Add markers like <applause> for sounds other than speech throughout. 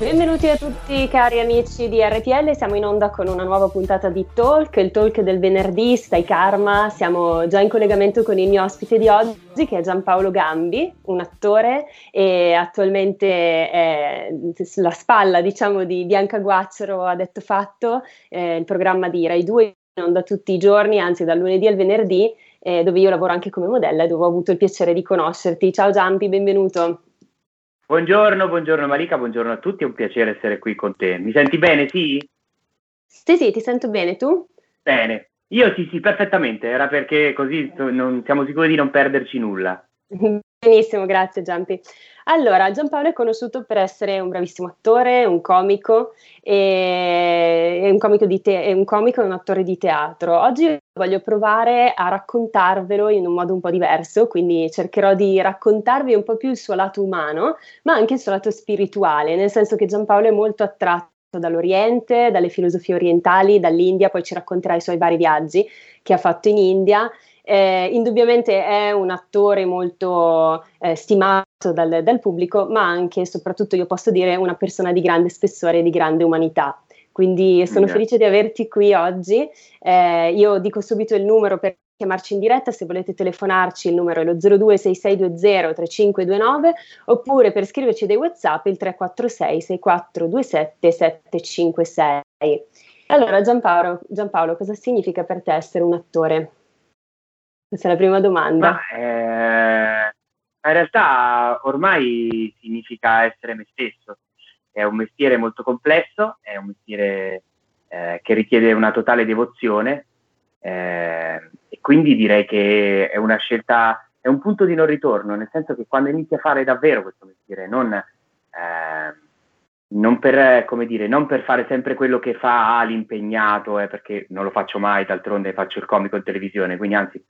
Benvenuti a tutti cari amici di RTL, siamo in onda con una nuova puntata di Talk, il talk del venerdì, Stai Karma, siamo già in collegamento con il mio ospite di oggi che è Giampaolo Gambi, un attore e attualmente è sulla spalla diciamo di Bianca Guaccero ha detto fatto, eh, il programma di Rai 2 in onda tutti i giorni, anzi dal lunedì al venerdì, eh, dove io lavoro anche come modella e dove ho avuto il piacere di conoscerti. Ciao Giampi, benvenuto. Buongiorno, buongiorno Malika, buongiorno a tutti, è un piacere essere qui con te. Mi senti bene, sì? Sì, sì, ti sento bene, tu? Bene, io sì, sì, perfettamente, era perché così non, siamo sicuri di non perderci nulla. <laughs> Benissimo, grazie Giampi. Allora, Giampaolo è conosciuto per essere un bravissimo attore, un comico, e, un comico, te- un comico e un attore di teatro. Oggi voglio provare a raccontarvelo in un modo un po' diverso, quindi cercherò di raccontarvi un po' più il suo lato umano, ma anche il suo lato spirituale, nel senso che Giampaolo è molto attratto dall'Oriente, dalle filosofie orientali, dall'India, poi ci racconterà i suoi vari viaggi che ha fatto in India eh, indubbiamente è un attore molto eh, stimato dal, dal, pubblico, ma anche e soprattutto io posso dire una persona di grande spessore e di grande umanità. Quindi sono yeah. felice di averti qui oggi. Eh, io dico subito il numero per chiamarci in diretta, se volete telefonarci il numero è lo 026620 3529 oppure per scriverci dei WhatsApp il 346 6427 756. Allora Giampaolo, Giampaolo, cosa significa per te essere un attore? Questa è la prima domanda. Ma, eh, in realtà ormai significa essere me stesso. È un mestiere molto complesso, è un mestiere eh, che richiede una totale devozione eh, e quindi direi che è una scelta, è un punto di non ritorno, nel senso che quando inizi a fare davvero questo mestiere, non, eh, non, per, dire, non per, fare sempre quello che fa l'impegnato, eh, perché non lo faccio mai, d'altronde faccio il comico in televisione, quindi anzi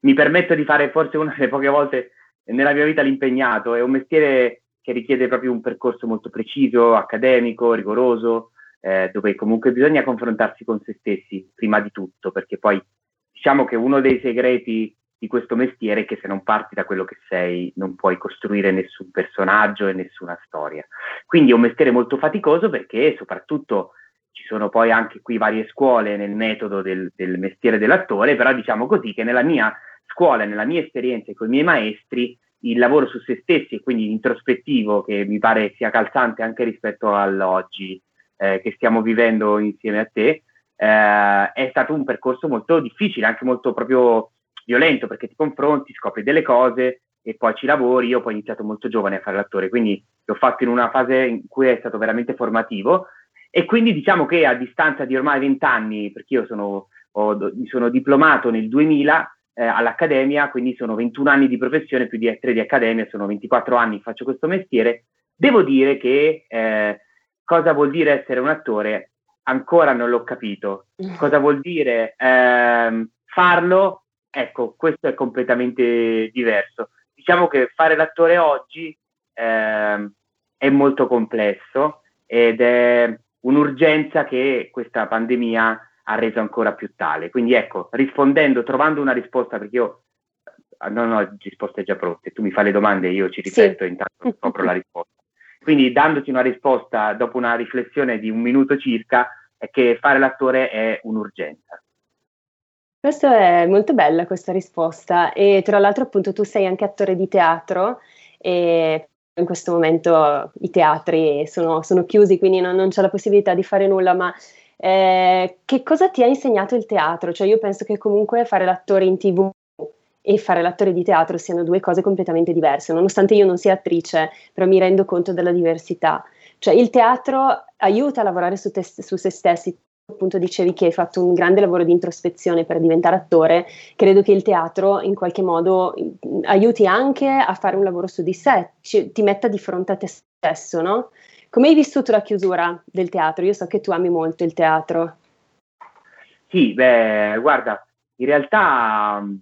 mi permetto di fare forse una delle poche volte nella mia vita l'impegnato, è un mestiere che richiede proprio un percorso molto preciso, accademico, rigoroso, eh, dove comunque bisogna confrontarsi con se stessi prima di tutto, perché poi diciamo che uno dei segreti di questo mestiere è che se non parti da quello che sei non puoi costruire nessun personaggio e nessuna storia. Quindi è un mestiere molto faticoso perché soprattutto ci sono poi anche qui varie scuole nel metodo del, del mestiere dell'attore, però diciamo così che nella mia scuola, nella mia esperienza e con i miei maestri, il lavoro su se stessi e quindi introspettivo, che mi pare sia calzante anche rispetto all'oggi eh, che stiamo vivendo insieme a te, eh, è stato un percorso molto difficile, anche molto proprio violento, perché ti confronti, scopri delle cose e poi ci lavori. Io poi ho iniziato molto giovane a fare l'attore, quindi l'ho fatto in una fase in cui è stato veramente formativo e quindi diciamo che a distanza di ormai vent'anni, perché io sono, ho, mi sono diplomato nel 2000, eh, all'accademia, quindi sono 21 anni di professione più di 3 di accademia, sono 24 anni che faccio questo mestiere. Devo dire che eh, cosa vuol dire essere un attore ancora non l'ho capito. <laughs> Cosa vuol dire eh, farlo? Ecco, questo è completamente diverso. Diciamo che fare l'attore oggi eh, è molto complesso ed è un'urgenza che questa pandemia ha reso ancora più tale. Quindi ecco, rispondendo, trovando una risposta, perché io eh, non ho risposte già pronte, tu mi fai le domande e io ci ripeto sì. e intanto <laughs> scopro la risposta. Quindi dandoti una risposta dopo una riflessione di un minuto circa, è che fare l'attore è un'urgenza. Questa è molto bella questa risposta e tra l'altro appunto tu sei anche attore di teatro e in questo momento i teatri sono, sono chiusi quindi non, non, c'è la possibilità di fare nulla ma eh, che cosa ti ha insegnato il teatro? Cioè io penso che comunque fare l'attore in tv e fare l'attore di teatro siano due cose completamente diverse, nonostante io non sia attrice, però mi rendo conto della diversità. Cioè il teatro aiuta a lavorare su, te, su se stessi, appunto dicevi che hai fatto un grande lavoro di introspezione per diventare attore, credo che il teatro in qualche modo aiuti anche a fare un lavoro su di sé, ci, ti metta di fronte a te stesso, no? Come hai vissuto la chiusura del teatro? Io so che tu ami molto il teatro. Sì, beh, guarda, in realtà mm,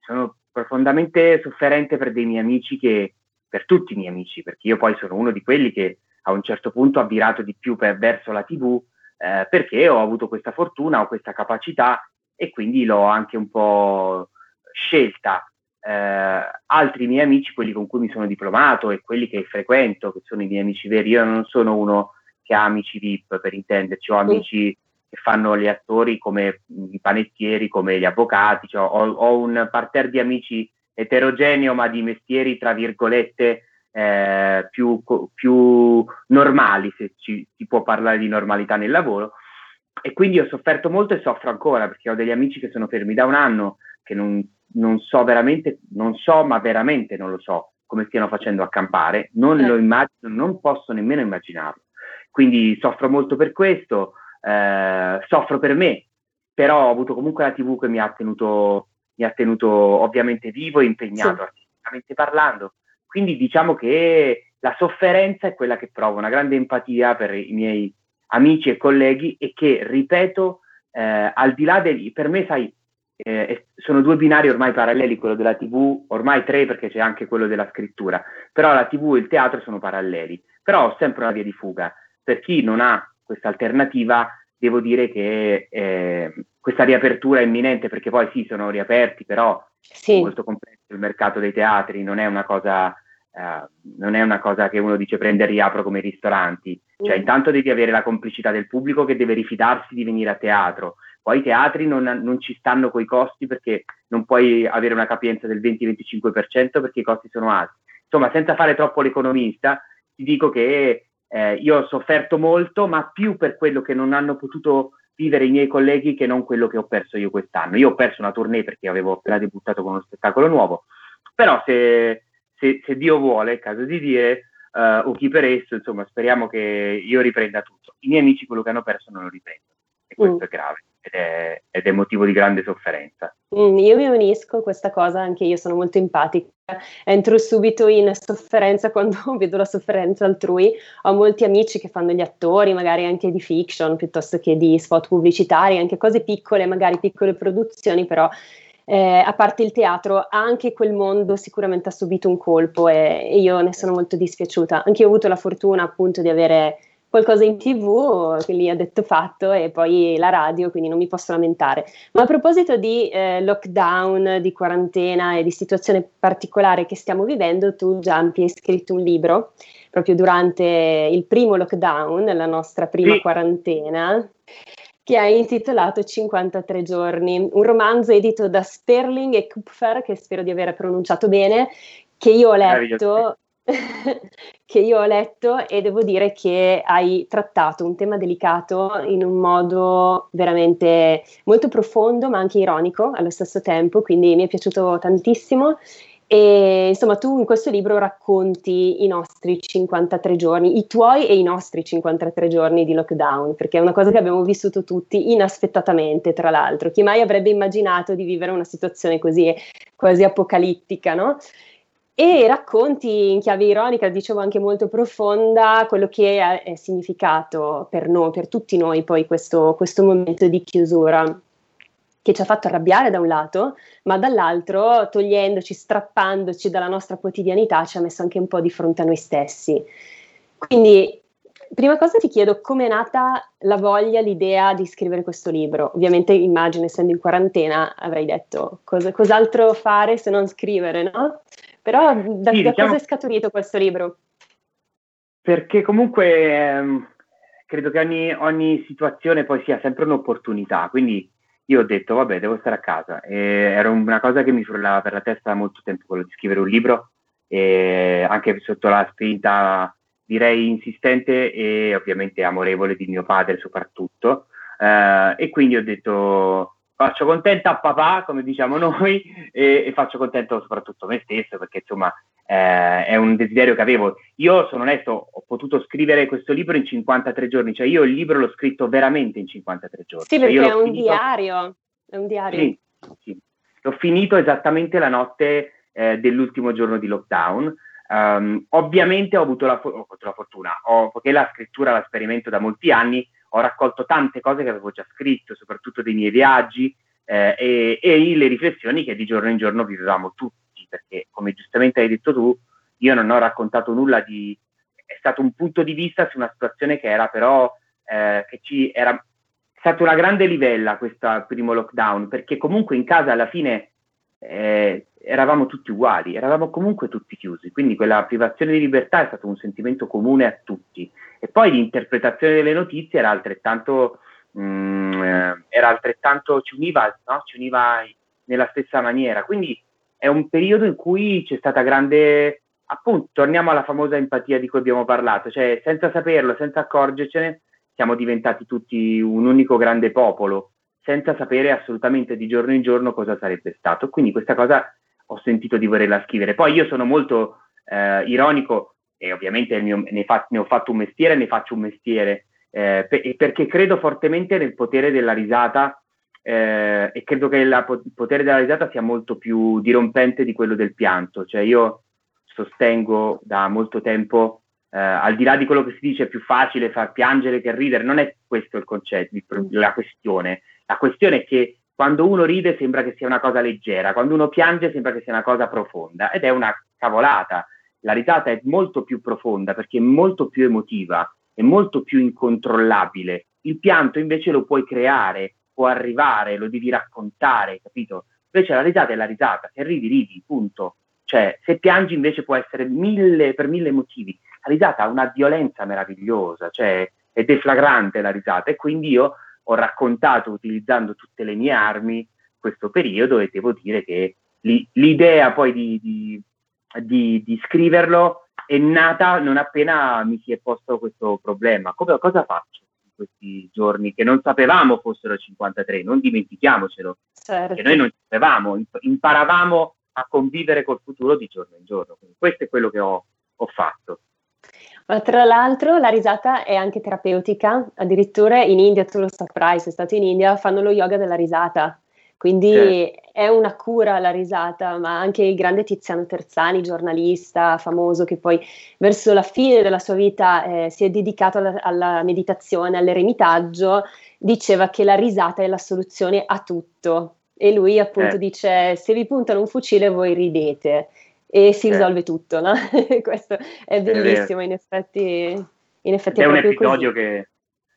sono profondamente sofferente per dei miei amici che, per tutti i miei amici, perché io poi sono uno di quelli che a un certo punto ha virato di più per, verso la TV eh, perché ho avuto questa fortuna, ho questa capacità e quindi l'ho anche un po' scelta. Eh, altri miei amici, quelli con cui mi sono diplomato e quelli che frequento, che sono i miei amici veri, io non sono uno che ha amici VIP per intenderci, ho amici che fanno gli attori come i panettieri, come gli avvocati, cioè ho, ho, un parterre di amici eterogeneo ma di mestieri tra virgolette eh, più, più, normali, se ci, si può parlare di normalità nel lavoro. E quindi ho sofferto molto e soffro ancora perché ho degli amici che sono fermi da un anno, che non, non so veramente, non so, ma veramente non lo so come stiano facendo a campare, non lo eh. immagino, non posso nemmeno immaginarlo. Quindi soffro molto per questo, eh, soffro per me, però ho avuto comunque la TV che mi ha tenuto, mi ha tenuto ovviamente vivo e impegnato sì. artisticamente parlando. Quindi diciamo che la sofferenza è quella che provo, una grande empatia per i miei amici e colleghi e che, ripeto, eh, al di là del... per me, sai, eh, sono due binari ormai paralleli, quello della TV, ormai tre perché c'è anche quello della scrittura, però la TV e il teatro sono paralleli, però ho sempre una via di fuga. Per chi non ha questa alternativa, devo dire che eh, questa riapertura è imminente perché poi sì, sono riaperti, però sì. è molto complesso il mercato dei teatri, non è una cosa, eh, non è una cosa che uno dice prende e riapro come i ristoranti, cioè mm. intanto devi avere la complicità del pubblico che deve rifidarsi di venire a teatro, poi i teatri non, non ci stanno coi costi perché non puoi avere una capienza del 20-25% perché i costi sono alti. Insomma, senza fare troppo l'economista, ti dico che eh, io ho sofferto molto, ma più per quello che non hanno potuto vivere i miei colleghi che non quello che ho perso io quest'anno. Io ho perso una tournée perché avevo appena debuttato con uno spettacolo nuovo, però se, se, se Dio vuole, è caso di dire, uh, o chi per esso, insomma, speriamo che io riprenda tutto. I miei amici quello che hanno perso non lo riprendono e questo mm. è grave ed è, ed è, motivo di grande sofferenza. Mm, io mi unisco a questa cosa, anche io sono molto empatica, entro subito in sofferenza <laughs> quando vedo la sofferenza altrui. Ho molti amici che fanno gli attori, magari anche di fiction piuttosto che di spot pubblicitari, anche cose piccole, magari piccole produzioni, però eh, a parte il teatro, anche quel mondo sicuramente ha subito un colpo e, e io ne sono molto dispiaciuta. Anche io ho avuto la fortuna appunto di avere qualcosa in tv, che lì ha detto fatto, e poi la radio, quindi non mi posso lamentare. Ma a proposito di eh, lockdown, di quarantena e di situazione particolare che stiamo vivendo, tu Giampi hai scritto un libro proprio durante il primo lockdown, la nostra prima sì. quarantena, che hai intitolato 53 giorni, un romanzo edito da Sterling e Kupfer, che spero di aver pronunciato bene, che io ho letto <laughs> che io ho letto e devo dire che hai trattato un tema delicato in un modo veramente molto profondo ma anche ironico allo stesso tempo, quindi mi è piaciuto tantissimo. E insomma, tu in questo libro racconti i nostri 53 giorni, i tuoi e i nostri 53 giorni di lockdown, perché è una cosa che abbiamo vissuto tutti inaspettatamente, tra l'altro. Chi mai avrebbe immaginato di vivere una situazione così quasi apocalittica, no? E racconti in chiave ironica, dicevo anche molto profonda, quello che è, significato per noi, per tutti noi poi questo, questo momento di chiusura che ci ha fatto arrabbiare da un lato, ma dall'altro, togliendoci, strappandoci dalla nostra quotidianità, ci ha messo anche un po' di fronte a noi stessi. Quindi, prima cosa ti chiedo come è nata la voglia, l'idea di scrivere questo libro. Ovviamente immagino, essendo in quarantena, avrei detto cosa, cos'altro fare se non scrivere, no? Però da, sì, da diciamo, cosa è scaturito questo libro? Perché comunque ehm, credo che ogni, ogni, situazione poi sia sempre un'opportunità, quindi io ho detto vabbè devo stare a casa e era una cosa che mi frullava per la testa da molto tempo quello di scrivere un libro e anche sotto la spinta direi insistente e ovviamente amorevole di mio padre soprattutto eh, e quindi ho detto faccio contenta a papà, come diciamo noi, e, e faccio contento soprattutto me stesso, perché insomma eh, è un desiderio che avevo. Io sono onesto, ho potuto scrivere questo libro in 53 giorni, cioè io il libro l'ho scritto veramente in 53 giorni. Sì, cioè, perché è un finito... diario, è un diario. Sì, sì. L'ho finito esattamente la notte eh, dell'ultimo giorno di lockdown. Um, ovviamente ho avuto la, ho avuto la fortuna, ho, perché la scrittura la sperimento da molti anni, ho raccolto tante cose che avevo già scritto, soprattutto dei miei viaggi eh, e, e, le riflessioni che di giorno in giorno vivevamo tutti, perché come giustamente hai detto tu, io non ho raccontato nulla di è stato un punto di vista su una situazione che era però, eh, che ci era stata una grande livella questo primo lockdown, perché comunque in casa alla fine eh, eravamo tutti uguali, eravamo comunque tutti chiusi, quindi quella privazione di libertà è stato un sentimento comune a tutti. E poi l'interpretazione delle notizie era altrettanto, mh, mm, eh, era altrettanto ci univa, no? ci univa nella stessa maniera. Quindi è un periodo in cui c'è stata grande, appunto, torniamo alla famosa empatia di cui abbiamo parlato, cioè senza saperlo, senza accorgercene, siamo diventati tutti un unico grande popolo, senza sapere assolutamente di giorno in giorno cosa sarebbe stato. Quindi questa cosa ho sentito di volerla scrivere. Poi io sono molto eh, ironico e ovviamente mio, ne, fa, ne, ho fatto un mestiere, ne faccio un mestiere, eh, per, perché credo fortemente nel potere della risata eh, e credo che il potere della risata sia molto più dirompente di quello del pianto. Cioè io sostengo da molto tempo, eh, al di là di quello che si dice, è più facile far piangere che ridere, non è questo il concetto, la questione. La questione è che quando uno ride sembra che sia una cosa leggera, quando uno piange sembra che sia una cosa profonda ed è una cavolata. La risata è molto più profonda perché è molto più emotiva, è molto più incontrollabile. Il pianto invece lo puoi creare, può arrivare, lo devi raccontare, capito? Invece la risata è la risata, se ridi, ridi, punto. Cioè, se piangi invece può essere mille, per mille motivi. La risata ha una violenza meravigliosa, cioè è deflagrante la risata e quindi io ho raccontato utilizzando tutte le mie armi questo periodo e devo dire che l'idea poi di, di, di, di, scriverlo è nata non appena mi si è posto questo problema. Come, cosa faccio in questi giorni che non sapevamo fossero 53? Non dimentichiamocelo, certo. che noi non sapevamo, imparavamo a convivere col futuro di giorno in giorno. Quindi questo è quello che ho, ho fatto. Ma tra l'altro la risata è anche terapeutica, addirittura in India, tu lo saprai, sei stato in India, fanno lo yoga della risata, quindi certo. è una cura la risata, ma anche il grande Tiziano Terzani, giornalista famoso, che poi verso la fine della sua vita eh, si è dedicato alla, alla meditazione, all'eremitaggio, diceva che la risata è la soluzione a tutto. E lui appunto eh. dice, se vi puntano un fucile voi ridete e si risolve tutto, no? <laughs> Questo è bellissimo, in effetti, in effetti è, è un episodio così. che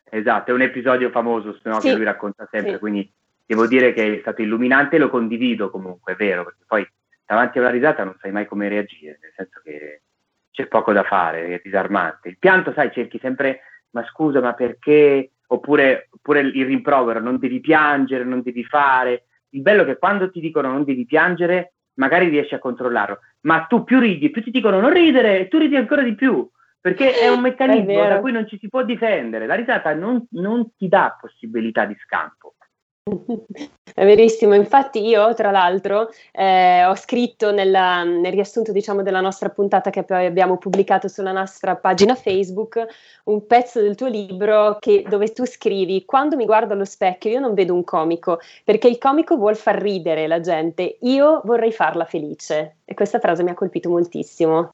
esatto, è un episodio famoso no, sì. che lui racconta sempre, sì. quindi devo dire che è stato illuminante e lo condivido comunque, è vero, perché poi davanti a una risata non sai mai come reagire, nel senso che c'è poco da fare, è disarmante. Il pianto, sai, cerchi sempre, ma scusa, ma perché? Oppure, oppure il rimprovero, non devi piangere, non devi fare. Il bello è che quando ti dicono non devi piangere, magari riesci a controllarlo, ma tu più ridi, più ti dicono non ridere e tu ridi ancora di più, perché è un meccanismo è da cui non ci si può difendere, la risata non, non ti dà possibilità di scampo. <laughs> È verissimo, infatti io tra l'altro eh, ho scritto nella, nel riassunto diciamo, della nostra puntata che poi abbiamo pubblicato sulla nostra pagina Facebook un pezzo del tuo libro che, dove tu scrivi quando mi guardo allo specchio io non vedo un comico perché il comico vuol far ridere la gente, io vorrei farla felice e questa frase mi ha colpito moltissimo,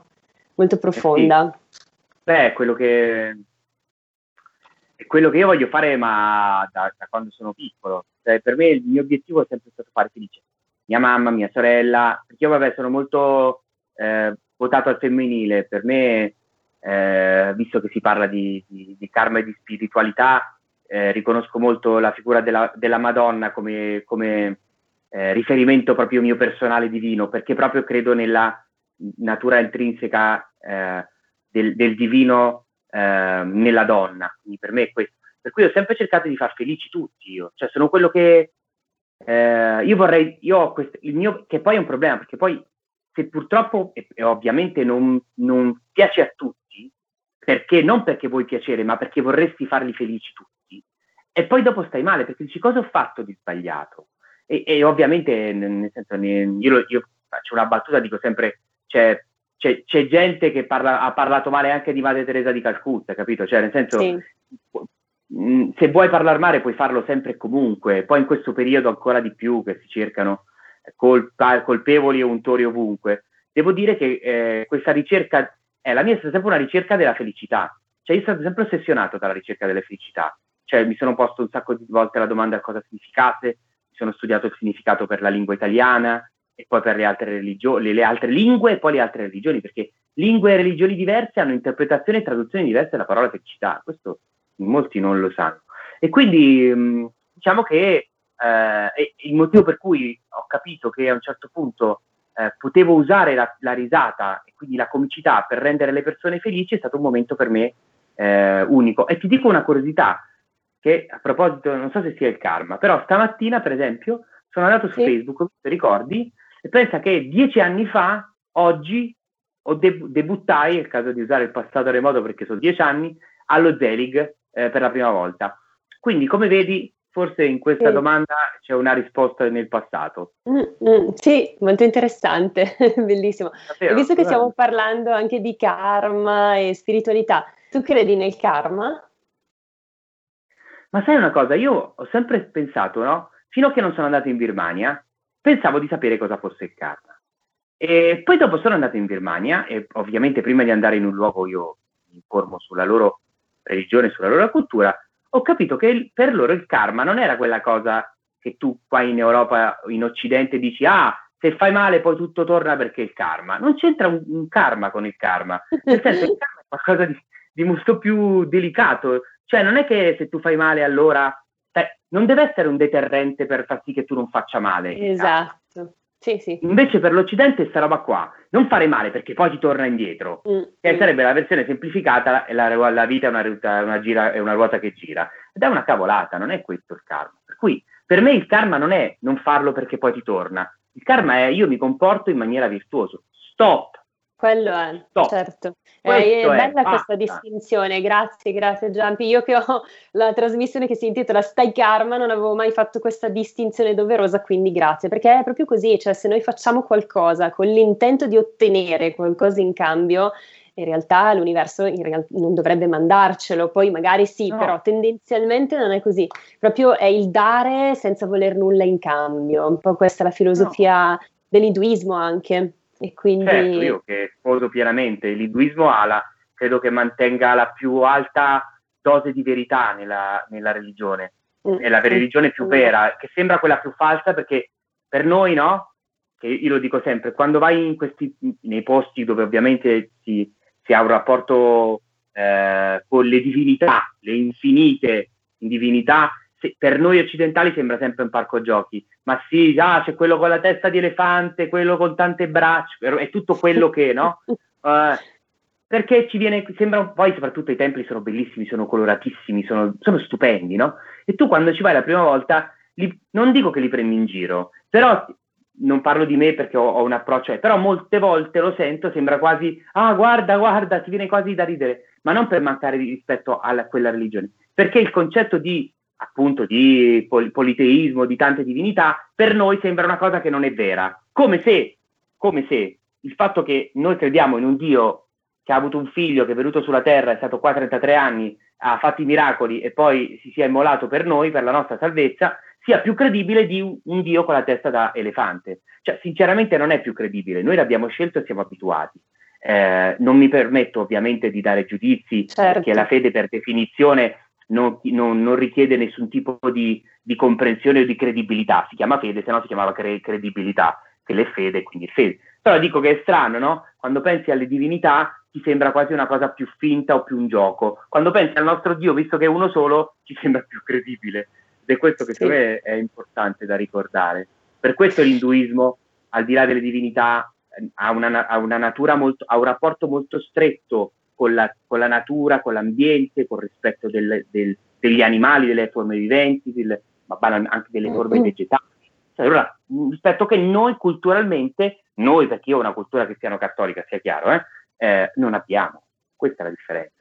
molto profonda. Sì. Beh, quello che è quello che io voglio fare ma da, da quando sono piccolo. Cioè, per me il mio obiettivo è sempre stato fare felice mia mamma, mia sorella, perché io vabbè sono molto eh, votato al femminile, per me, eh, visto che si parla di, di, di karma e di spiritualità, eh, riconosco molto la figura della, della Madonna come, come eh, riferimento proprio mio personale divino, perché proprio credo nella natura intrinseca eh, del, del divino eh, nella donna, quindi per me è questo. Per cui ho sempre cercato di far felici tutti io, cioè sono quello che eh, io vorrei, io ho questo, il mio, che poi è un problema, perché poi se purtroppo, e, e ovviamente non, non, piace a tutti, perché non perché vuoi piacere, ma perché vorresti farli felici tutti, e poi dopo stai male, perché dici cosa ho fatto di sbagliato? E, e ovviamente, nel senso, io, io faccio una battuta, dico sempre, cioè, c'è, c'è, gente che parla, ha parlato male anche di Madre Teresa di Calcutta, capito? Cioè, nel senso, sì. mh, se vuoi parlare male puoi farlo sempre e comunque, poi in questo periodo ancora di più che si cercano colpa, colpevoli e untori ovunque. Devo dire che eh, questa ricerca, eh, la mia è stata sempre una ricerca della felicità, cioè io sono sempre ossessionato dalla ricerca della felicità, cioè mi sono posto un sacco di volte la domanda cosa significasse, mi sono studiato il significato per la lingua italiana, e poi per le altre, religio- le, le altre lingue e poi le altre religioni, perché lingue e religioni diverse hanno interpretazioni e traduzioni diverse della parola felicità, questo molti non lo sanno. E quindi mh, diciamo che eh, il motivo per cui ho capito che a un certo punto eh, potevo usare la, la, risata e quindi la comicità per rendere le persone felici è stato un momento per me eh, unico. E ti dico una curiosità, che a proposito, non so se sia il karma, però stamattina, per esempio, sono andato su sì. Facebook, ti ricordi, e pensa che dieci anni fa, oggi, ho deb- debuttai, è il caso di usare il passato remoto perché sono dieci anni, allo Zelig eh, per la prima volta. Quindi, come vedi, forse in questa sì. domanda c'è una risposta nel passato. Mm, mm, sì, molto interessante, <laughs> bellissimo. Davvero, e visto che stiamo parlando anche di karma e spiritualità, tu credi nel karma? Ma sai una cosa, io ho sempre pensato, no? Fino a che non sono andato in Birmania, pensavo di sapere cosa fosse il karma. E poi dopo sono andato in Birmania e ovviamente prima di andare in un luogo io mi informo sulla loro religione, sulla loro cultura, ho capito che il, per loro il karma non era quella cosa che tu qua in Europa, in Occidente dici, ah, se fai male poi tutto torna perché il karma. Non c'entra un, un karma con il karma, nel senso il karma è qualcosa di, di molto più delicato, cioè, non è che se tu fai male allora... Cioè, non deve essere un deterrente per far sì che tu non faccia male. Esatto. Sì, sì. Invece per l'Occidente sta roba qua, non fare male perché poi ti torna indietro, mm, che mm. sarebbe la versione semplificata, la, la vita è una, ruota, una, gira, è una ruota che gira. Ed è una cavolata, non è questo il karma. Per cui per me il karma non è non farlo perché poi ti torna. Il karma è io mi comporto in maniera virtuosa. Stop, quello è, no. certo. Eh, è bella è, questa distinzione, grazie, grazie Giampi. Io che ho la trasmissione che si intitola Stai Karma non avevo mai fatto questa distinzione doverosa, quindi grazie, perché è proprio così, cioè se noi facciamo qualcosa con l'intento di ottenere qualcosa in cambio, in realtà l'universo in real- non dovrebbe mandarcelo, poi magari sì, no. però tendenzialmente non è così, proprio è il dare senza voler nulla in cambio, un po' questa è la filosofia no. dell'induismo anche. E quindi... Certo, io che sposo pienamente l'induismo ala, credo che mantenga la più alta dose di verità nella, nella religione. Mm. È la religione più vera, che sembra quella più falsa perché per noi, no? Che io lo dico sempre, quando vai in questi, nei posti dove ovviamente si, si ha un rapporto eh, con le divinità, le infinite divinità, se, per noi occidentali sembra sempre un parco giochi, ma sì, ah, c'è quello con la testa di elefante, quello con tante braccia, è tutto quello che, no? Uh, <laughs> perché ci viene, sembra, poi soprattutto i templi sono bellissimi, sono coloratissimi, sono, sono stupendi, no? E tu quando ci vai la prima volta, li, non dico che li prendi in giro, però non parlo di me perché ho, ho un approccio, però molte volte lo sento, sembra quasi, ah guarda, guarda, ti viene quasi da ridere, ma non per mancare di rispetto a quella religione, perché il concetto di appunto di pol- politeismo, di tante divinità, per noi sembra una cosa che non è vera. Come se, come se il fatto che noi crediamo in un Dio che ha avuto un figlio, che è venuto sulla terra, è stato qua 33 anni, ha fatto i miracoli e poi si sia immolato per noi, per la nostra salvezza, sia più credibile di un, Dio con la testa da elefante. Cioè, sinceramente non è più credibile, noi l'abbiamo scelto e siamo abituati. Eh, non mi permetto ovviamente di dare giudizi, certo. perché la fede per definizione non, non, non richiede nessun tipo di, di, comprensione o di credibilità. Si chiama fede, se no si chiamava cre- credibilità, che le fede, quindi fede. Però dico che è strano, no? Quando pensi alle divinità ti sembra quasi una cosa più finta o più un gioco. Quando pensi al nostro Dio, visto che è uno solo, ti sembra più credibile. Ed è questo che sì. secondo me è importante da ricordare. Per questo l'induismo, al di là delle divinità, ha una, ha una natura molto, ha un rapporto molto stretto con la, con la natura, con l'ambiente, con il rispetto del, del, degli animali, delle forme viventi, del, ma anche delle forme mm. vegetali. Cioè, allora, rispetto che noi culturalmente, noi perché io ho una cultura cristiano-cattolica, sia chiaro, eh, eh, non abbiamo. Questa è la differenza.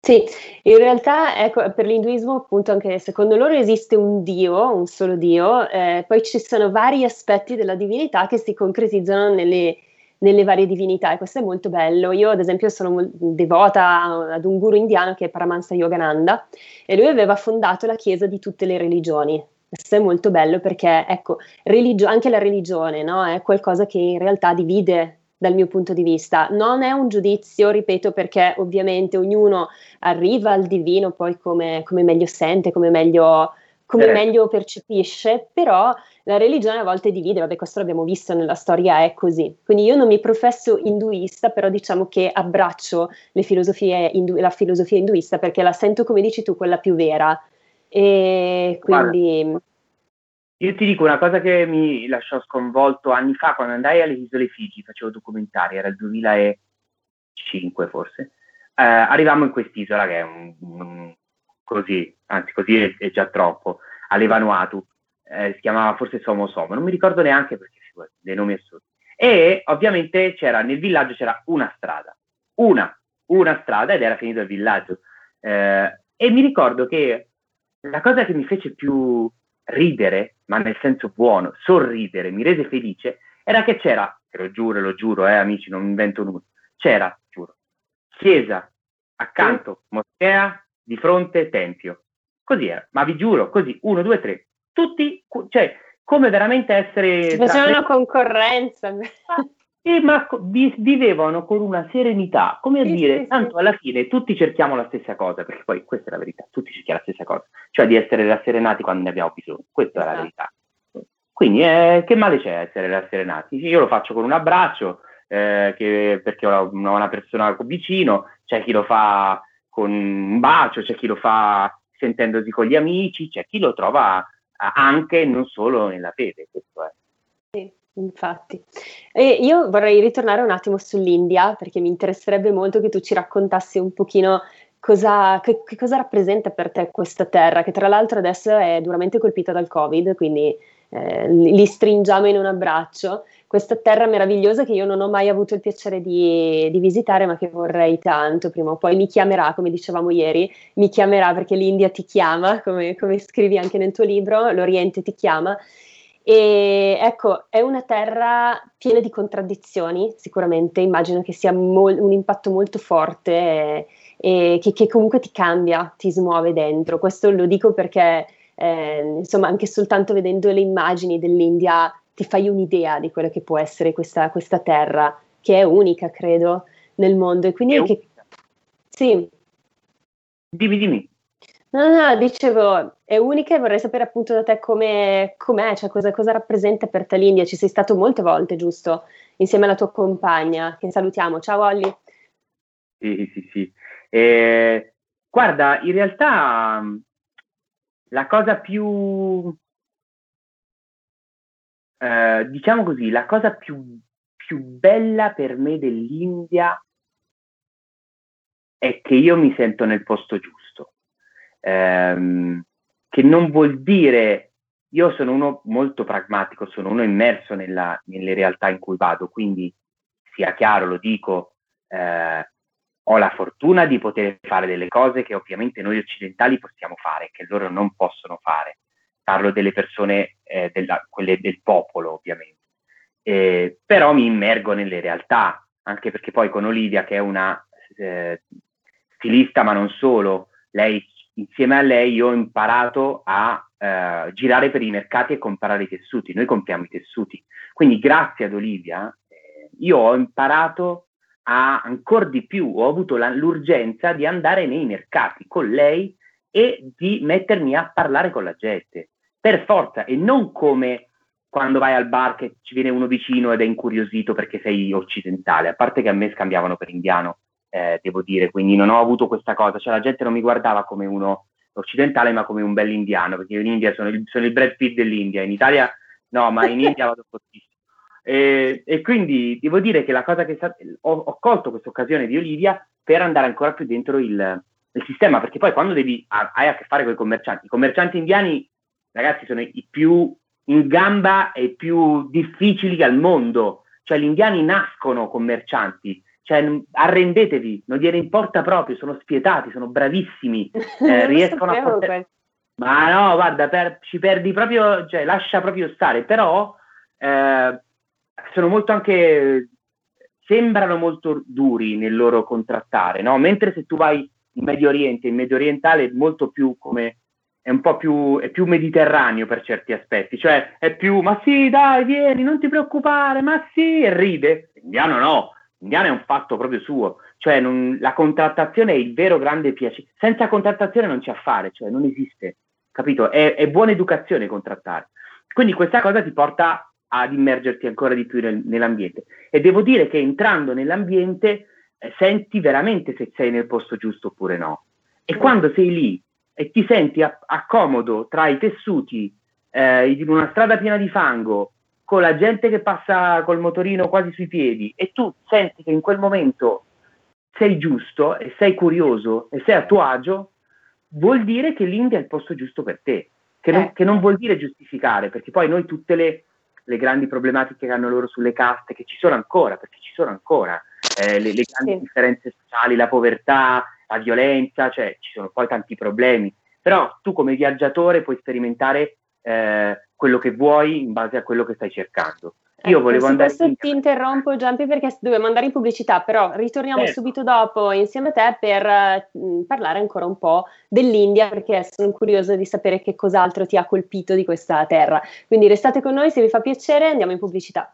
Sì, in realtà ecco, per l'induismo appunto anche secondo loro esiste un Dio, un solo Dio, eh, poi ci sono vari aspetti della divinità che si concretizzano nelle, nelle varie divinità e questo è molto bello. Io ad esempio sono devota ad un guru indiano che è Paramahansa Yogananda e lui aveva fondato la chiesa di tutte le religioni. Questo è molto bello perché ecco, religio- anche la religione no? è qualcosa che in realtà divide dal mio punto di vista. Non è un giudizio, ripeto, perché ovviamente ognuno arriva al divino poi come, come meglio sente, come meglio come eh. meglio percepisce, però la religione a volte divide, vabbè questo l'abbiamo visto nella storia, è così. Quindi io non mi professo induista, però diciamo che abbraccio filosofie indu- la filosofia induista perché la sento, come dici tu, quella più vera. E quindi... Guarda, io ti dico una cosa che mi lasciò sconvolto anni fa, quando andai alle Isole Figi, facevo documentari, era il 2005 forse, eh, arrivammo in quest'isola che è un, un così, anzi così è, è già troppo, alle Vanuatu, eh, si chiamava forse Somo Somo, non mi ricordo neanche perché dei nomi assurdi. E ovviamente c'era nel villaggio c'era una strada, una, una strada ed era finito il villaggio. Eh, e mi ricordo che la cosa che mi fece più ridere, ma nel senso buono, sorridere, mi rese felice, era che c'era, te lo giuro, lo giuro, eh amici, non invento nulla, c'era, giuro, chiesa, accanto, moschea, di fronte, tempio. Così era, ma vi giuro, così, uno, due, tre, tutti, cioè, come veramente essere... Facevano tra... concorrenza. Sì, ma vivevano con una serenità, come a sì, dire, sì, tanto sì. alla fine tutti cerchiamo la stessa cosa, perché poi questa è la verità, tutti cerchiamo la stessa cosa, cioè di essere rasserenati quando ne abbiamo bisogno, questa esatto. è la esatto. verità. Quindi eh, che male c'è essere rasserenati? Io lo faccio con un abbraccio, eh, che, perché ho una, una persona vicino, c'è chi lo fa con un bacio, c'è chi lo fa sentendosi con gli amici, c'è chi lo trova anche non solo nella fede, questo è. Sì, infatti. E io vorrei ritornare un attimo sull'India perché mi interesserebbe molto che tu ci raccontassi un pochino cosa, che, che cosa rappresenta per te questa terra, che tra l'altro adesso è duramente colpita dal Covid, quindi eh, li stringiamo in un abbraccio. Questa terra meravigliosa che io non ho mai avuto il piacere di, di, visitare, ma che vorrei tanto prima o poi mi chiamerà, come dicevamo ieri, mi chiamerà perché l'India ti chiama, come, come scrivi anche nel tuo libro, l'Oriente ti chiama. E ecco, è una terra piena di contraddizioni, sicuramente, immagino che sia mol- un impatto molto forte e, e che, che, comunque ti cambia, ti smuove dentro. Questo lo dico perché eh, insomma anche soltanto vedendo le immagini dell'India ti fai un'idea di quello che può essere questa, questa terra, che è unica, credo, nel mondo. E quindi è che... Sì. Dimmi, dimmi. No, no, dicevo, è unica e vorrei sapere appunto da te come, com'è, cioè cosa, cosa, rappresenta per te l'India. Ci sei stato molte volte, giusto? Insieme alla tua compagna, che salutiamo. Ciao Olli. Sì, sì, sì. Eh, guarda, in realtà la cosa più, eh, diciamo così, la cosa più, più bella per me dell'India è che io mi sento nel posto giusto, ehm, che non vuol dire, io sono uno molto pragmatico, sono uno immerso nella, nelle realtà in cui vado, quindi sia chiaro, lo dico, eh, ho la fortuna di poter fare delle cose che ovviamente noi occidentali possiamo fare, che loro non possono fare. Parlo delle persone, eh, della, quelle del popolo ovviamente. Eh, però mi immergo nelle realtà, anche perché poi con Olivia, che è una eh, stilista, ma non solo, lei, insieme a lei io ho imparato a eh, girare per i mercati e comprare i tessuti. Noi compriamo i tessuti. Quindi grazie ad Olivia eh, io ho imparato ha ancora di più, ho avuto la, l'urgenza di andare nei mercati con lei e di mettermi a parlare con la gente, per forza, e non come quando vai al bar che ci viene uno vicino ed è incuriosito perché sei occidentale, a parte che a me scambiavano per indiano, eh, devo dire, quindi non ho avuto questa cosa, cioè la gente non mi guardava come uno occidentale ma come un bel indiano, perché io in India sono il, sono il Brad Pitt dell'India, in Italia no, ma in <laughs> India vado fortissimo. E, e, quindi devo dire che la cosa che sta, ho, ho colto questa occasione di Olivia per andare ancora più dentro il, il sistema, perché poi quando devi, hai a che fare con i commercianti, i commercianti indiani, ragazzi, sono i più in gamba e i più difficili al mondo. Cioè, gli indiani nascono commercianti, cioè, arrendetevi, non gliene importa proprio, sono spietati, sono bravissimi, <laughs> eh, riescono a portare... Ma no, guarda, per, ci perdi proprio, cioè, lascia proprio stare, però eh, sono molto anche sembrano molto duri nel loro contrattare, no? Mentre se tu vai in Medio Oriente, in Medio Orientale è molto più come è un po' più, è più mediterraneo per certi aspetti, cioè è più ma sì, dai, vieni, non ti preoccupare, ma sì, e ride. L'indiano no, l'indiano è un fatto proprio suo, cioè non, la contrattazione è il vero grande piacere. Senza contrattazione non c'è affare, cioè non esiste, capito? È, è buona educazione contrattare. quindi questa cosa ti porta ad immergerti ancora di più nel, nell'ambiente. E devo dire che entrando nell'ambiente eh, senti veramente se sei nel posto giusto oppure no. E quando sei lì e ti senti a- accomodo tra i tessuti eh, in una strada piena di fango, con la gente che passa col motorino quasi sui piedi, e tu senti che in quel momento sei giusto e sei curioso e sei a tuo agio, vuol dire che l'India è il posto giusto per te. Che non, eh. che non vuol dire giustificare, perché poi noi tutte le, le grandi problematiche che hanno loro sulle caste, che ci sono ancora, perché ci sono ancora, eh, le, le, grandi sì. differenze sociali, la povertà, la violenza, cioè ci sono poi tanti problemi. Però tu come viaggiatore puoi sperimentare eh, quello che vuoi in base a quello che stai cercando. Io ecco, volevo andare. Questo ti interrompo, Giampi, perché dobbiamo andare in pubblicità, però ritorniamo certo. subito dopo insieme a te per uh, parlare ancora un po' dell'India, perché sono curiosa di sapere che cos'altro ti ha colpito di questa terra. Quindi restate con noi, se vi fa piacere, andiamo in pubblicità.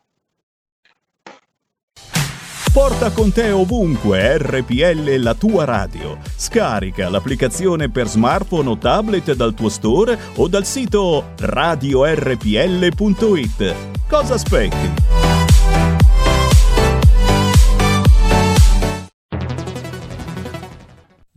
Porta con te ovunque RPL la tua radio. Scarica l'applicazione per smartphone o tablet dal tuo store o dal sito radiorpl.it. Cosa aspetti?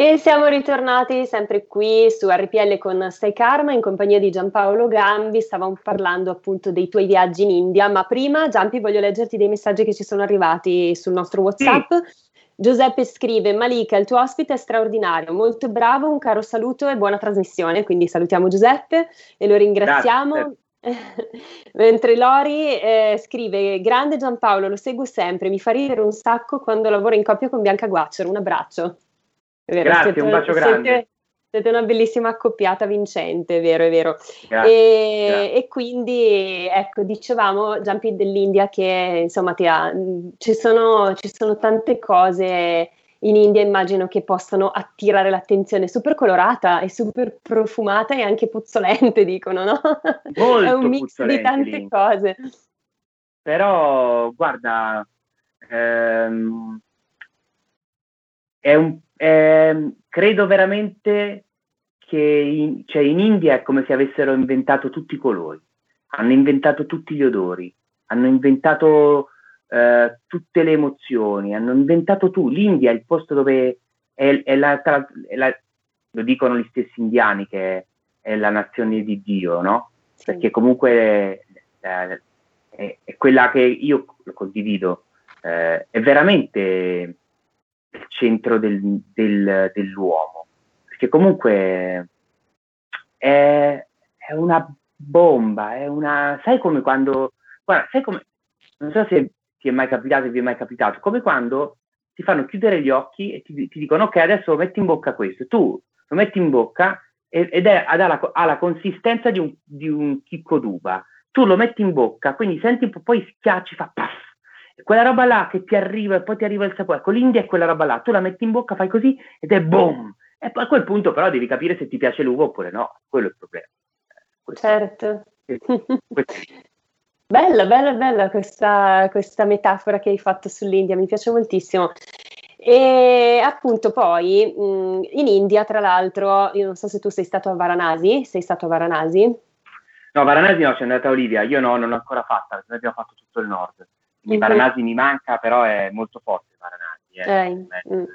E siamo ritornati sempre qui su RPL con Stai Karma in compagnia di Giampaolo Gambi. Stavamo parlando appunto dei tuoi viaggi in India, ma prima Giampi voglio leggerti dei messaggi che ci sono arrivati sul nostro WhatsApp. Sì. Giuseppe scrive: Malika, il tuo ospite è straordinario, molto bravo, un caro saluto e buona trasmissione. Quindi salutiamo Giuseppe e lo ringraziamo. <laughs> Mentre Lori eh, scrive: Grande Giampaolo, lo seguo sempre, mi fa ridere un sacco quando lavoro in coppia con Bianca Guacciaro. Un abbraccio. Grazie, siete, un bacio siete, grande. Siete una bellissima accoppiata vincente, vero, è vero. Grazie, e, grazie. e, quindi, ecco, dicevamo, Jumpy dell'India, che insomma ha, ci, sono, ci sono tante cose in India immagino che possano attirare l'attenzione, super colorata e super profumata e anche puzzolente, dicono, no? Molto <laughs> È un mix di tante lì. cose. Però, guarda, ehm, è un eh, credo veramente che in, cioè in India è come se avessero inventato tutti i colori, hanno inventato tutti gli odori, hanno inventato eh, tutte le emozioni, hanno inventato tu. L'India è il posto dove è, è, la, è la, lo dicono gli stessi indiani che è, è la nazione di Dio, no? Sì. Perché comunque è, è, quella che io condivido, eh, è veramente il centro del, del, dell'uomo, perché comunque è, è, una bomba, è una... sai come quando... Guarda, sai come... Non so se ti è mai capitato, se vi è mai capitato, come quando ti fanno chiudere gli occhi e ti, ti dicono ok, adesso metti in bocca questo, tu lo metti in bocca ed è, ha, la, ha la consistenza di un, di un chicco d'uva, tu lo metti in bocca, quindi senti, poi schiacci, fa paff, quella roba là che ti arriva e poi ti arriva il sapore, con l'India è quella roba là, tu la metti in bocca, fai così ed è boom! E poi a quel punto però devi capire se ti piace l'uva oppure no, quello è il problema. Questo. Certo. <laughs> bella, bella, bella questa, questa metafora che hai fatto sull'India, mi piace moltissimo. E appunto poi in India, tra l'altro, io non so se tu sei stato a Varanasi, sei stato a Varanasi? No, Varanasi no, c'è andata Olivia, io no, non l'ho ancora fatta, noi abbiamo fatto tutto il nord. Mm-hmm. Varanasi mi manca, però è molto forte Varanasi. Eh. Eh,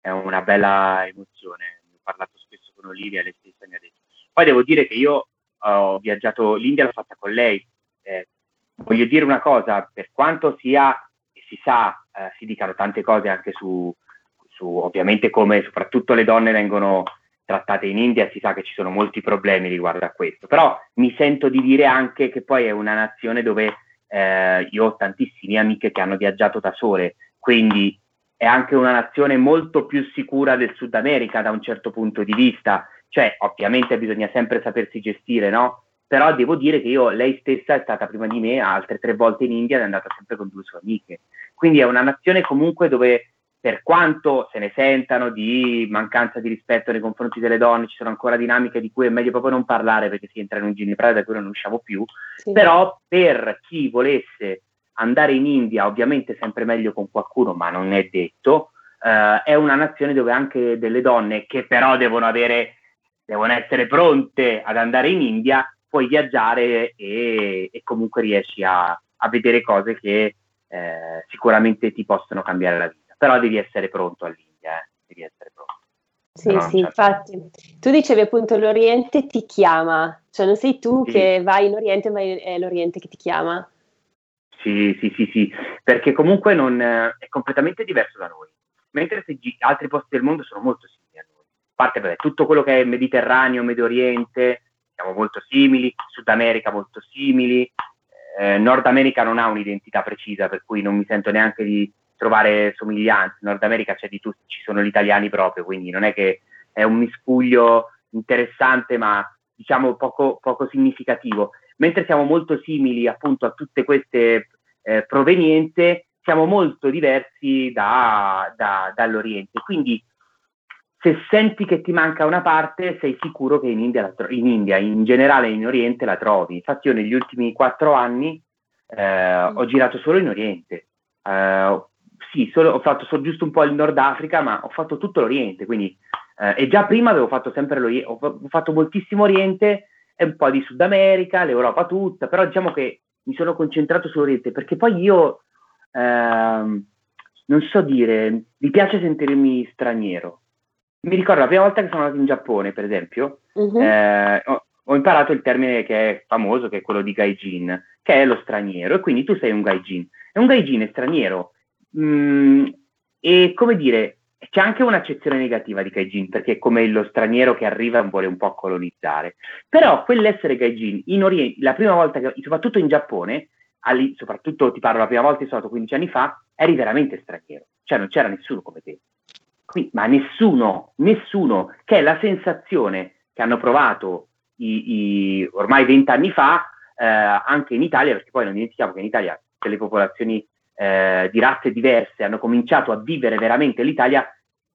è una bella emozione. Ho parlato spesso con Olivia, lei stessa mi ha detto. Poi devo dire che io ho viaggiato, l'India l'ho fatta con lei. Eh, voglio dire una cosa, per quanto sia, e si sa, eh, si dicano tante cose anche su, su ovviamente come soprattutto le donne vengono trattate in India, si sa che ci sono molti problemi riguardo a questo, però mi sento di dire anche che poi è una nazione dove eh, io ho tantissime amiche che hanno viaggiato da sole, quindi è anche una nazione molto più sicura del Sud America da un certo punto di vista, cioè ovviamente bisogna sempre sapersi gestire, no? Però devo dire che io, lei stessa è stata prima di me altre tre volte in India ed è andata sempre con due sue amiche. Quindi è una nazione comunque dove per quanto se ne sentano di mancanza di rispetto nei confronti delle donne, ci sono ancora dinamiche di cui è meglio proprio non parlare perché si entra in un ginepraio da cui non usciamo più, sì. però per chi volesse andare in India, ovviamente sempre meglio con qualcuno, ma non è detto, eh, è una nazione dove anche delle donne che però devono avere, devono essere pronte ad andare in India, puoi viaggiare e, e comunque riesci a, a, vedere cose che eh, sicuramente ti possono cambiare la vita, però devi essere pronto all'India, eh? devi essere pronto. Sì, no, sì, infatti. Tu dicevi appunto l'Oriente ti chiama, cioè non sei tu sì. che vai in Oriente, ma è l'Oriente che ti chiama. Sì, sì, sì, sì, perché comunque non, è completamente diverso da noi, mentre altri posti del mondo sono molto simili a noi. A parte vabbè, tutto quello che è Mediterraneo, Medio Oriente, siamo molto simili, Sud America molto simili, eh, Nord America non ha un'identità precisa, per cui non mi sento neanche di trovare somiglianze. Nord America c'è di tutti, ci sono gli italiani proprio, quindi non è che è un miscuglio interessante, ma diciamo poco, poco significativo mentre siamo molto simili appunto a tutte queste eh, provenienze, siamo molto diversi da, da, dall'Oriente. Quindi se senti che ti manca una parte, sei sicuro che in India, tro- in, India, in generale in Oriente la trovi. Infatti io negli ultimi quattro anni eh, ho girato solo in Oriente. Eh, sì, solo, ho fatto so, giusto un po' il Nord Africa, ma ho fatto tutto l'Oriente, quindi eh, e già prima avevo fatto sempre l'Oriente, ho, fatto moltissimo Oriente e un po' di Sud America, l'Europa tutta, però diciamo che mi sono concentrato sull'Oriente perché poi io ehm, non so dire, mi piace sentirmi straniero. Mi ricordo la prima volta che sono andato in Giappone, per esempio, uh-huh. eh, ho, ho, imparato il termine che è famoso, che è quello di gaijin, che è lo straniero, e quindi tu sei un gaijin. E un gaijin è straniero. Mm, e come dire, c'è anche un'accezione negativa di Gaijin, perché come lo straniero che arriva vuole un po' colonizzare. Però quell'essere Gaijin in Oriente, la prima volta che, soprattutto in Giappone, ali, soprattutto ti parlo la prima volta, sono stato 15 anni fa, eri veramente straniero, cioè non c'era nessuno come te. Qui, ma nessuno, nessuno, che è la sensazione che hanno provato i, i, ormai 20 anni fa, eh, anche in Italia, perché poi non dimentichiamo che in Italia delle popolazioni eh, di razze diverse hanno cominciato a vivere veramente l'Italia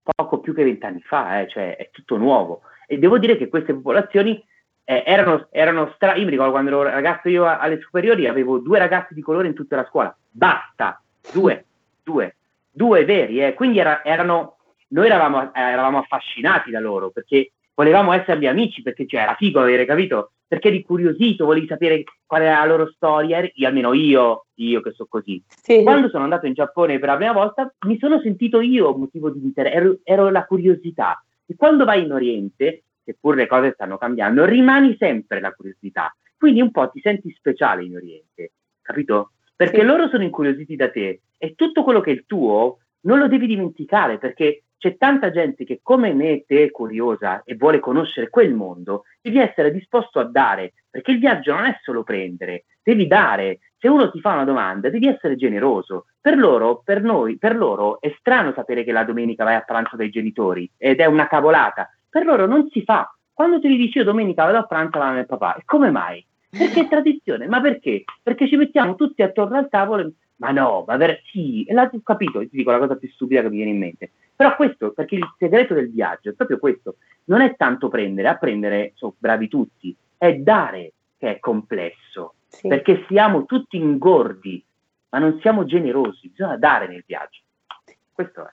poco più che vent'anni fa, eh, cioè è tutto nuovo. E devo dire che queste popolazioni eh, erano, erano stra... Io mi ricordo quando ero ragazzo io alle superiori avevo due ragazzi di colore in tutta la scuola, basta, due, due, due veri, eh. quindi era, erano, noi eravamo, eravamo affascinati da loro perché volevamo esserli amici perché cioè, era figo avere capito perché eri curiosito, volevi sapere qual era la loro storia, io, almeno io, io che so così. Sì. Quando sono andato in Giappone per la prima volta mi sono sentito io motivo di interesse, ero, ero la curiosità. E quando vai in Oriente, seppur le cose stanno cambiando, rimani sempre la curiosità. Quindi un po' ti senti speciale in Oriente, capito? Perché sì. loro sono incuriositi da te e tutto quello che è il tuo non lo devi dimenticare perché c'è tanta gente che come me te è curiosa e vuole conoscere quel mondo, devi essere disposto a dare, perché il viaggio non è solo prendere, devi dare. Se uno ti fa una domanda, devi essere generoso. Per loro, per noi, per loro è strano sapere che la domenica vai a pranzo dai genitori ed è una cavolata. Per loro non si fa. Quando tu gli dici io domenica vado a pranzo alla e papà, e come mai? Perché è tradizione, ma perché? Perché ci mettiamo tutti attorno al tavolo ma no, ma ver- sì, e l'ho capito, ti dico la cosa più stupida che mi viene in mente. Però questo, perché il segreto del viaggio è proprio questo, non è tanto prendere, a prendere sono bravi tutti, è dare che è complesso, sì. perché siamo tutti ingordi, ma non siamo generosi, bisogna dare nel viaggio.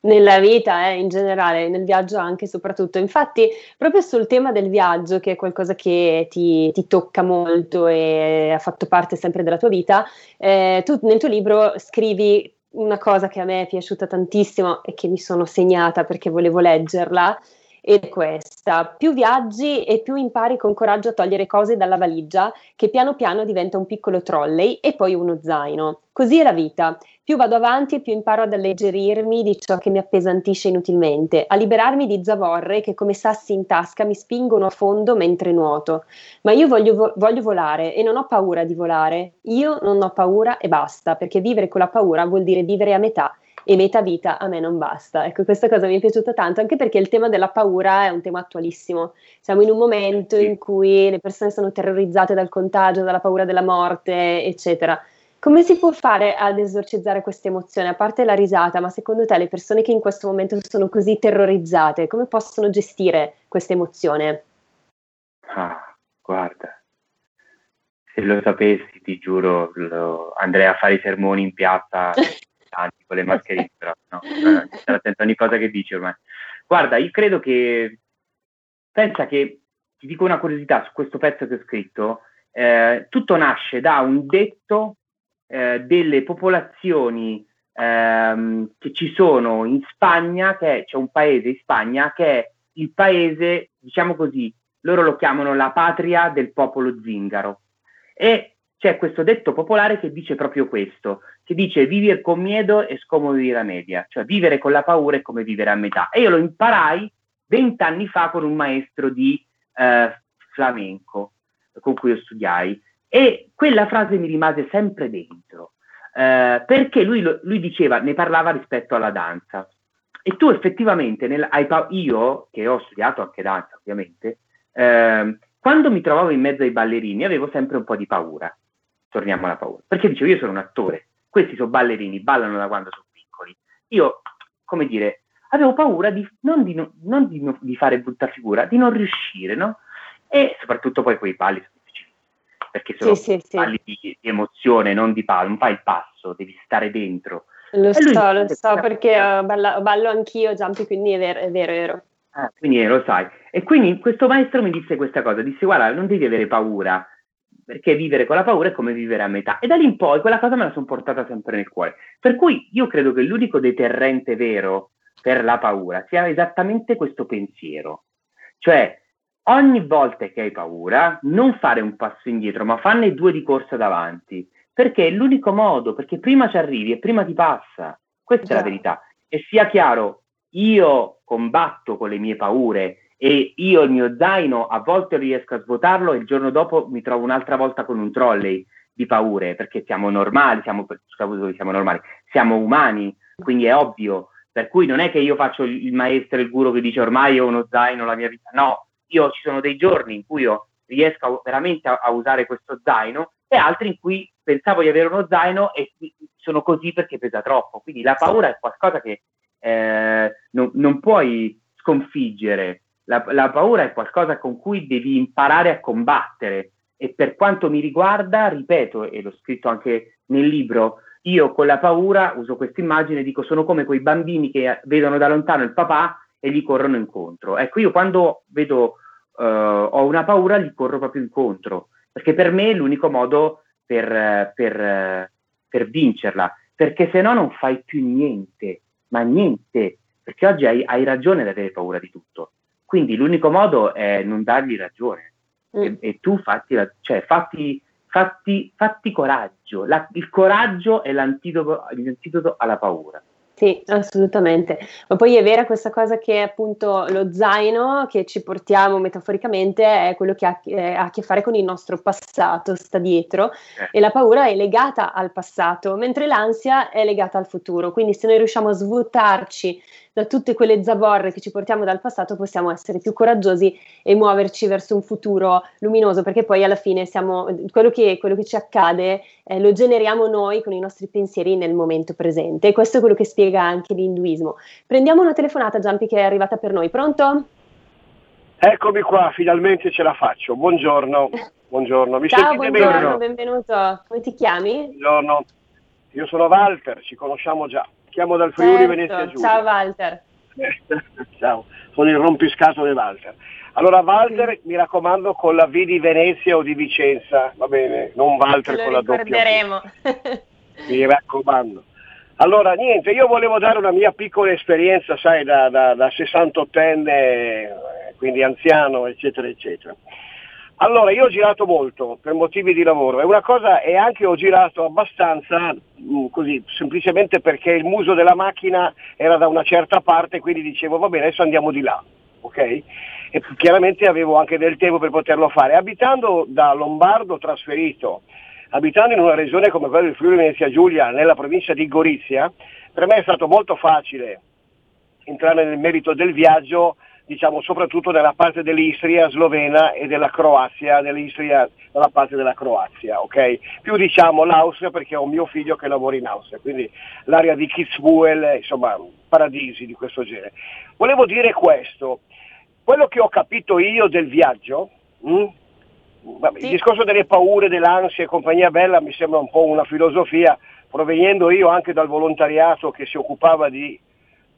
Nella vita, eh, in generale, nel viaggio anche e soprattutto. Infatti, proprio sul tema del viaggio, che è qualcosa che ti, ti tocca molto e ha fatto parte sempre della tua vita, eh, tu nel tuo libro scrivi una cosa che a me è piaciuta tantissimo e che mi sono segnata perché volevo leggerla, è questa. Più viaggi e più impari con coraggio a togliere cose dalla valigia, che piano piano diventa un piccolo trolley e poi uno zaino. Così è la vita. Più vado avanti e più imparo ad alleggerirmi di ciò che mi appesantisce inutilmente, a liberarmi di zavorre che come sassi in tasca mi spingono a fondo mentre nuoto. Ma io voglio, vo- voglio volare e non ho paura di volare. Io non ho paura e basta, perché vivere con la paura vuol dire vivere a metà e metà vita a me non basta. Ecco, questa cosa mi è piaciuta tanto, anche perché il tema della paura è un tema attualissimo. Siamo in un momento in cui le persone sono terrorizzate dal contagio, dalla paura della morte, eccetera. Come si può fare ad esorcizzare questa emozione? A parte la risata, ma secondo te le persone che in questo momento sono così terrorizzate, come possono gestire questa emozione? Ah, guarda, se lo sapessi, ti giuro, lo, andrei a fare i sermoni in piazza <laughs> con le mascherine, però no, stare attento a ogni cosa che dici ormai. Guarda, io credo che, pensa che, ti dico una curiosità su questo pezzo che ho scritto, eh, tutto nasce da un detto eh, delle popolazioni ehm, che ci sono in Spagna, che c'è un paese in Spagna che è il paese, diciamo così, loro lo chiamano la patria del popolo zingaro. E c'è questo detto popolare che dice proprio questo, che dice vivere con miedo è come vivere a media, cioè vivere con la paura è come vivere a metà. E io lo imparai vent'anni fa con un maestro di eh, flamenco con cui io studiai. E quella frase mi rimase sempre dentro, eh, perché lui, lui, diceva, ne parlava rispetto alla danza. E tu effettivamente, nel, io che ho studiato anche danza ovviamente, eh, quando mi trovavo in mezzo ai ballerini avevo sempre un po' di paura. Torniamo alla paura. Perché dicevo, io sono un attore, questi sono ballerini, ballano da quando sono piccoli. Io, come dire, avevo paura di, non, di, non di, di fare brutta figura, di non riuscire, no? E soprattutto poi quei balli perché sono sì, sì, sì. Di, di, emozione, non di passo, non fai il passo, devi stare dentro. Lo so, lo so, perché uh, ballo, ballo anch'io, Giampi, quindi è vero, è vero, è vero. Ah, quindi lo sai. E quindi questo maestro mi disse questa cosa, disse guarda, non devi avere paura, perché vivere con la paura è come vivere a metà. E da lì in poi quella cosa me la sono portata sempre nel cuore. Per cui io credo che l'unico deterrente vero per la paura sia esattamente questo pensiero. Cioè, ogni volta che hai paura, non fare un passo indietro, ma fanne due di corsa davanti, perché è l'unico modo, perché prima ci arrivi e prima ti passa. Questa Già. è la verità. E sia chiaro, io combatto con le mie paure e io il mio zaino a volte riesco a svuotarlo e il giorno dopo mi trovo un'altra volta con un trolley di paure, perché siamo normali, siamo, siamo normali, siamo umani, quindi è ovvio. Per cui non è che io faccio il maestro, il guru che dice ormai ho uno zaino, la mia vita, no, io ci sono dei giorni in cui io riesco veramente a, a, usare questo zaino e altri in cui pensavo di avere uno zaino e sono così perché pesa troppo. Quindi la paura è qualcosa che eh, non, non, puoi sconfiggere. La, la paura è qualcosa con cui devi imparare a combattere. E per quanto mi riguarda, ripeto, e l'ho scritto anche nel libro, io con la paura uso questa immagine, dico sono come quei bambini che vedono da lontano il papà e gli corrono incontro. Ecco, io quando vedo uh, ho una paura, gli corro proprio incontro, perché per me è l'unico modo per, per, per vincerla, perché se no non fai più niente, ma niente, perché oggi hai, hai, ragione ad avere paura di tutto. Quindi l'unico modo è non dargli ragione. Mm. E, e, tu fatti, cioè, fatti, fatti, fatti coraggio. La, il coraggio è l'antidoto, l'antidoto alla paura. Sì, assolutamente. Ma poi è vera questa cosa che appunto lo zaino che ci portiamo metaforicamente è quello che ha, eh, ha a che fare con il nostro passato, sta dietro eh. e la paura è legata al passato, mentre l'ansia è legata al futuro. Quindi se noi riusciamo a svuotarci da tutte quelle zavorre che ci portiamo dal passato possiamo essere più coraggiosi e muoverci verso un futuro luminoso, perché poi alla fine siamo, quello, che, quello che ci accade eh, lo generiamo noi con i nostri pensieri nel momento presente e questo è quello che spiega anche l'induismo. Prendiamo una telefonata, Giampi, che è arrivata per noi. Pronto? Eccomi qua, finalmente ce la faccio. Buongiorno. Buongiorno. Mi Ciao, buongiorno, benvenuto. Come ti chiami? Buongiorno. Io sono Walter, ci conosciamo già. Chiamo dal Friuli certo. Venezia Giulia. Ciao Walter. <laughs> Ciao, sono il rompiscatole Walter. Allora Walter, sì. mi raccomando con la V di Venezia o di Vicenza, va bene? Non Walter con la doppia. ricorderemo. <laughs> mi raccomando. Allora, niente, io volevo dare una mia piccola esperienza, sai, da, da, da 68enne, quindi anziano, eccetera, eccetera. Allora, io ho girato molto per motivi di lavoro e una cosa è anche ho girato abbastanza mh, così, semplicemente perché il muso della macchina era da una certa parte, quindi dicevo va bene, adesso andiamo di là, ok? E chiaramente avevo anche del tempo per poterlo fare. Abitando da Lombardo trasferito abitando in una regione come quella del Friuli Venezia Giulia, nella provincia di Gorizia, per me è stato molto facile entrare nel merito del viaggio, diciamo soprattutto nella parte dell'Istria slovena e della Croazia, dell'Istria dalla parte della Croazia, ok? Più diciamo l'Austria perché ho un mio figlio che lavora in Austria, quindi l'area di Kitzbühel, insomma, paradisi di questo genere. Volevo dire questo, quello che ho capito io del viaggio, mh, hm. Il discorso delle paure, dell'ansia e compagnia bella mi sembra un po' una filosofia, provenendo io anche dal volontariato che si occupava di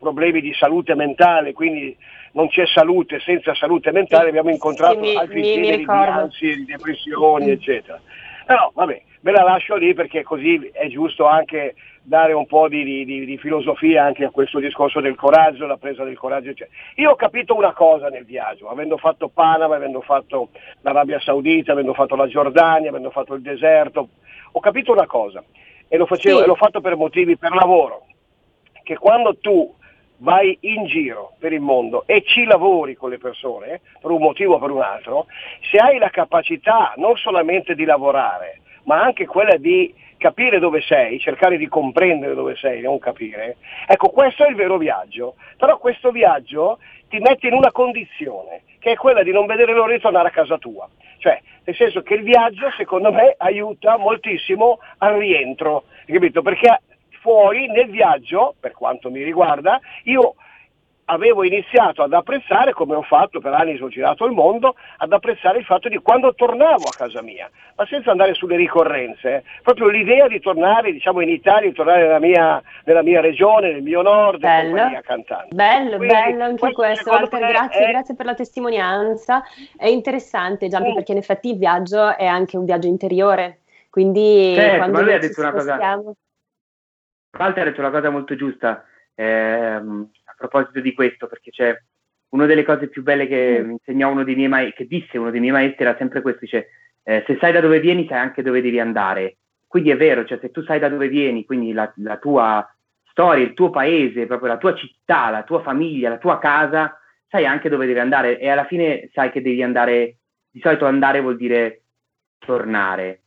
problemi di salute mentale, quindi non c'è salute senza salute mentale, abbiamo incontrato sì, altri mi, generi mi di ansie, di depressioni, eccetera. Però vabbè, ve la lascio lì perché così è giusto anche dare un po' di, di, di, filosofia anche a questo discorso del coraggio, la presa del coraggio, eccetera. Io ho capito una cosa nel viaggio, avendo fatto Panama, avendo fatto l'Arabia Saudita, avendo fatto la Giordania, avendo fatto il deserto, ho capito una cosa e lo facevo, sì. e l'ho fatto per motivi, per lavoro, che quando tu vai in giro per il mondo e ci lavori con le persone, per un motivo o per un altro, se hai la capacità non solamente di lavorare, ma anche quella di capire dove sei, cercare di comprendere dove sei, non capire, ecco questo è il vero viaggio. Però questo viaggio ti mette in una condizione, che è quella di non vedere l'ora di tornare a casa tua. Cioè, nel senso che il viaggio, secondo me, aiuta moltissimo al rientro, capito? Perché fuori nel viaggio, per quanto mi riguarda, io avevo iniziato ad apprezzare, come ho fatto per anni, ho girato il mondo, ad apprezzare il fatto di quando tornavo a casa mia, ma senza andare sulle ricorrenze, eh. proprio l'idea di tornare diciamo, in Italia, di tornare nella mia, nella mia regione, nel mio nord, bello, cantando. Bello, Quindi, bello anche questo, Walter, grazie, è... grazie, per la testimonianza, è interessante Giampi mm. perché in effetti il viaggio è anche un viaggio interiore, quindi certo, quando ma lui ha detto una cosa... Walter ha detto una cosa molto giusta, ehm, proposito di questo, perché c'è una delle cose più belle che mm. insegnò uno dei miei maestri, che disse uno dei miei maestri era sempre questo, dice eh, se sai da dove vieni sai anche dove devi andare. Quindi è vero, cioè se tu sai da dove vieni, quindi la, la tua storia, il tuo paese, proprio la tua città, la tua famiglia, la tua casa, sai anche dove devi andare e alla fine sai che devi andare, di solito andare vuol dire tornare.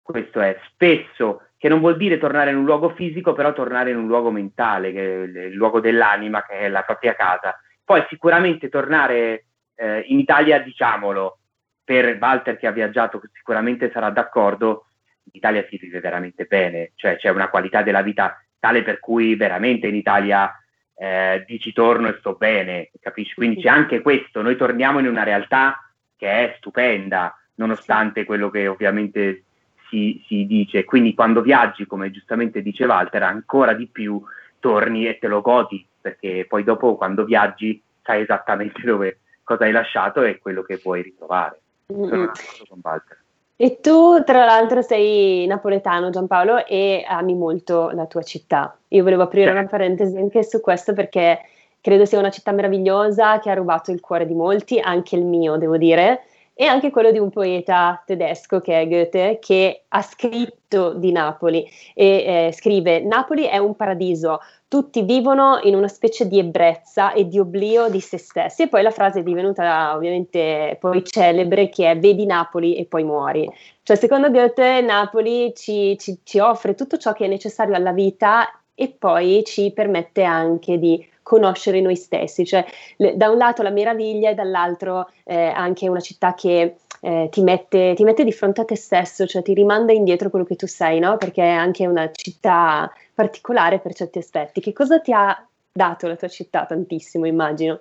Questo è spesso che non vuol dire tornare in un luogo fisico, però tornare in un luogo mentale, il luogo dell'anima, che è la propria casa. Poi sicuramente tornare eh, in Italia, diciamolo, per Walter che ha viaggiato sicuramente sarà d'accordo, in Italia si vive veramente bene, cioè c'è una qualità della vita tale per cui veramente in Italia eh, dici torno e sto bene, capisci? Quindi c'è anche questo, noi torniamo in una realtà che è stupenda, nonostante quello che ovviamente si, si dice. Quindi quando viaggi, come giustamente dice Walter, ancora di più torni e te lo godi, perché poi dopo quando viaggi sai esattamente <laughs> dove, cosa hai lasciato e quello che puoi ritrovare. Mm-hmm. d'accordo con Walter. E tu, tra l'altro, sei napoletano, Giampaolo, e ami molto la tua città. Io volevo aprire certo. una parentesi anche su questo perché credo sia una città meravigliosa che ha rubato il cuore di molti, anche il mio, devo dire e anche quello di un poeta tedesco che è Goethe, che ha scritto di Napoli e eh, scrive Napoli è un paradiso, tutti vivono in una specie di ebbrezza e di oblio di se stessi e poi la frase è divenuta ovviamente poi celebre che è vedi Napoli e poi muori. Cioè secondo Goethe Napoli ci, ci, ci offre tutto ciò che è necessario alla vita e poi ci permette anche di conoscere noi stessi, cioè le, da un lato la meraviglia e dall'altro eh, anche una città che eh, ti, mette, ti, mette, di fronte a te stesso, cioè ti rimanda indietro quello che tu sei, no? Perché è anche una città particolare per certi aspetti. Che cosa ti ha dato la tua città tantissimo, immagino?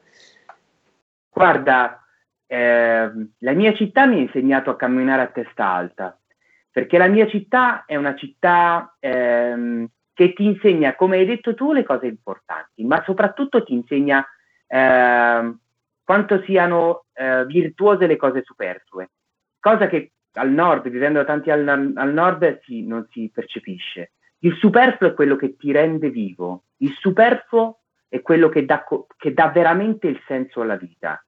Guarda, eh, la mia città mi ha insegnato a camminare a testa alta, perché la mia città è una città ehm, che ti insegna, come hai detto tu, le cose importanti, ma soprattutto ti insegna eh, quanto siano eh, virtuose le cose superflue, cosa che al nord, vivendo tanti al, al nord, si, non si percepisce. Il superfluo è quello che ti rende vivo, il superfluo è quello che dà, che dà veramente il senso alla vita.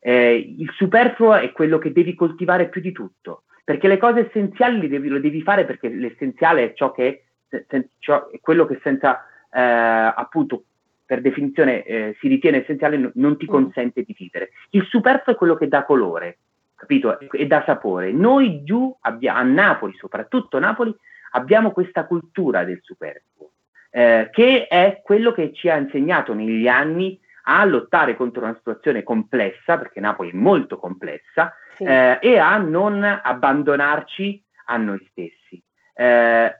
Eh, il superfluo è quello che devi coltivare più di tutto, perché le cose essenziali devi, lo devi fare perché l'essenziale è ciò che è, ciò, è quello che senza eh, appunto per definizione eh, si ritiene essenziale non ti mm. consente di vivere. Il superfluo è quello che dà colore, capito? E dà sapore. Noi giù abbiamo, a Napoli, soprattutto Napoli, abbiamo questa cultura del superfluo, eh, che è quello che ci ha insegnato negli anni a lottare contro una situazione complessa, perché Napoli è molto complessa, sì. eh, e a non abbandonarci a noi stessi. Eh,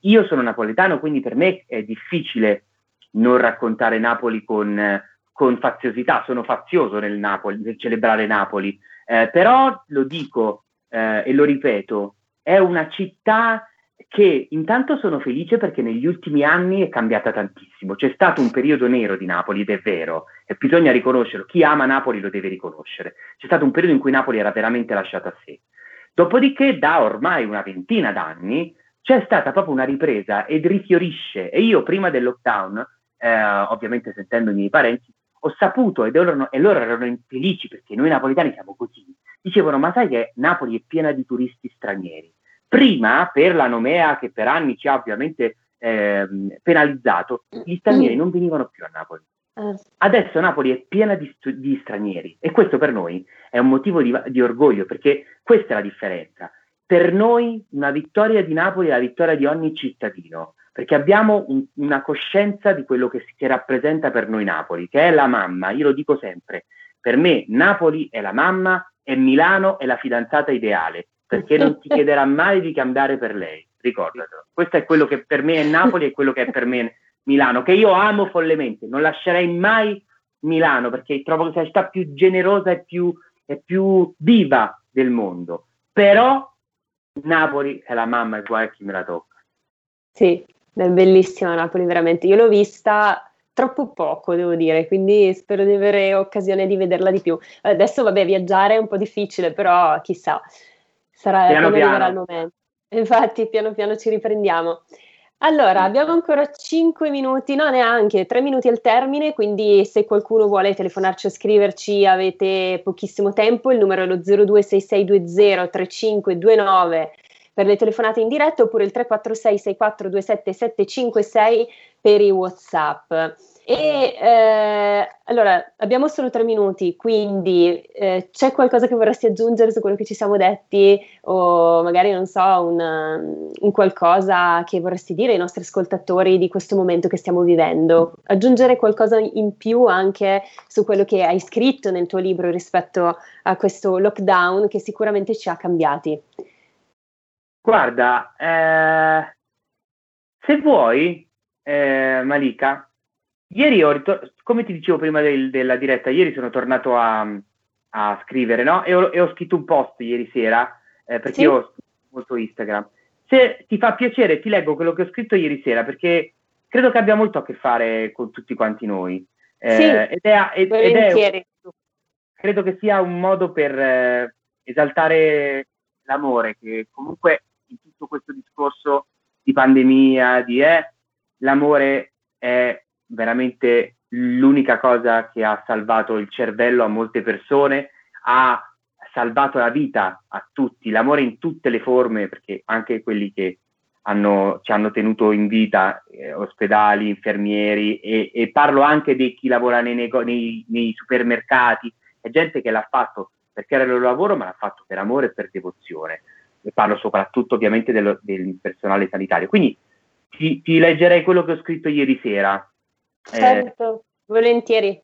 io sono napoletano, quindi per me è difficile non raccontare Napoli con, con faziosità, sono fazioso nel, Napoli, nel celebrare Napoli, eh, però lo dico eh, e lo ripeto, è una città che intanto sono felice perché negli ultimi anni è cambiata tantissimo. C'è stato un periodo nero di Napoli ed è vero, e bisogna riconoscerlo. Chi ama Napoli lo deve riconoscere. C'è stato un periodo in cui Napoli era veramente lasciata a sé. Dopodiché, da ormai una ventina d'anni, c'è stata proprio una ripresa ed rifiorisce. E io prima del lockdown, eh, ovviamente sentendo i miei parenti, ho saputo ed loro, e loro erano infelici perché noi napoletani siamo così. Dicevano, ma sai che Napoli è piena di turisti stranieri? Prima, per la nomea che per anni ci ha ovviamente eh, penalizzato, gli stranieri non venivano più a Napoli. Adesso Napoli è piena di, di stranieri e questo per noi è un motivo di, di, orgoglio perché questa è la differenza. Per noi una vittoria di Napoli è la vittoria di ogni cittadino perché abbiamo un, una coscienza di quello che, che rappresenta per noi Napoli, che è la mamma. Io lo dico sempre, per me Napoli è la mamma e Milano è la fidanzata ideale perché non ti <laughs> chiederà mai di cambiare per lei, ricordatelo. Questo è quello che per me è Napoli e quello che è per me Milano, che io amo follemente, non lascerei mai Milano perché trovo che sia la città più generosa e più, e più viva del mondo, però Napoli è la mamma e guarda chi me la tocca. Sì, è bellissima Napoli veramente, io l'ho vista troppo poco, devo dire, quindi spero di avere occasione di vederla di più. Adesso, vabbè, viaggiare è un po' difficile, però chissà sarà piano piano. il momento. Infatti, piano piano ci riprendiamo. Allora, abbiamo ancora 5 minuti, no neanche, 3 minuti al termine, quindi se qualcuno vuole telefonarci o scriverci avete pochissimo tempo, il numero è lo 0266203529 per le telefonate in diretta oppure il 346 6427 756 per i WhatsApp. E eh, allora abbiamo solo tre minuti, quindi eh, c'è qualcosa che vorresti aggiungere su quello che ci siamo detti, o magari non so, un, un, qualcosa che vorresti dire ai nostri ascoltatori di questo momento che stiamo vivendo? Aggiungere qualcosa in più anche su quello che hai scritto nel tuo libro rispetto a questo lockdown che sicuramente ci ha cambiati. Guarda, eh, se vuoi, eh, Malika, Ieri ho ritornato, come ti dicevo prima del, della diretta, ieri sono tornato a, a scrivere, no? E ho, e ho, scritto un post ieri sera, eh, perché sì? io ho molto Instagram. Se ti fa piacere, ti leggo quello che ho scritto ieri sera, perché credo che abbia molto a che fare con tutti quanti noi. Eh, sì, ed è, ed, ed è, credo che sia un modo per eh, esaltare l'amore, che comunque in tutto questo discorso di pandemia, di eh, l'amore è veramente l'unica cosa che ha salvato il cervello a molte persone, ha salvato la vita a tutti, l'amore in tutte le forme, perché anche quelli che hanno, ci hanno tenuto in vita, eh, ospedali, infermieri, e, e, parlo anche di chi lavora nei, nego- nei, nei, supermercati, è gente che l'ha fatto perché era il loro lavoro, ma l'ha fatto per amore e per devozione. E parlo soprattutto ovviamente dello, del personale sanitario. Quindi ti, ti leggerei quello che ho scritto ieri sera, Certo, volentieri.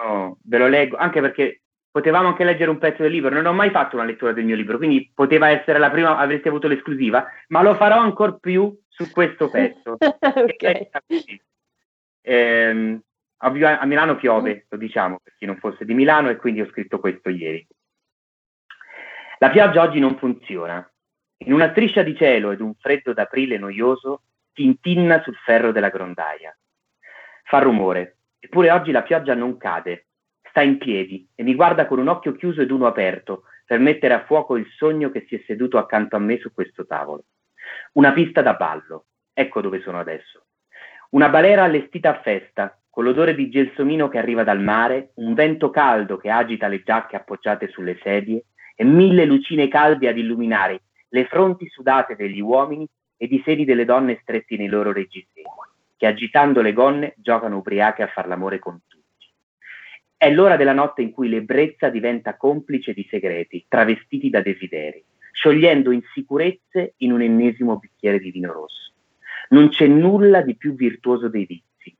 No, ve lo leggo, anche perché potevamo anche leggere un pezzo del libro, non ho mai fatto una lettura del mio libro, quindi poteva essere la prima, avreste avuto l'esclusiva, ma lo farò ancora più su questo pezzo. <laughs> okay. eh, a Milano piove, lo diciamo, per chi non fosse di Milano, e quindi ho scritto questo ieri. La pioggia oggi non funziona. In una striscia di cielo ed un freddo d'aprile noioso tintinna sul ferro della grondaia. Fa rumore, eppure oggi la pioggia non cade. Sta in piedi e mi guarda con un occhio chiuso ed uno aperto per mettere a fuoco il sogno che si è seduto accanto a me su questo tavolo. Una pista da ballo. Ecco dove sono adesso. Una balera allestita a festa, con l'odore di gelsomino che arriva dal mare, un vento caldo che agita le giacche appoggiate sulle sedie e mille lucine calde ad illuminare le fronti sudate degli uomini ed i sedi delle donne stretti nei loro reggiseni, che agitando le gonne giocano ubriache a far l'amore con tutti. È l'ora della notte in cui l'ebbrezza diventa complice di segreti, travestiti da desideri, sciogliendo insicurezze in un ennesimo bicchiere di vino rosso. Non c'è nulla di più virtuoso dei vizi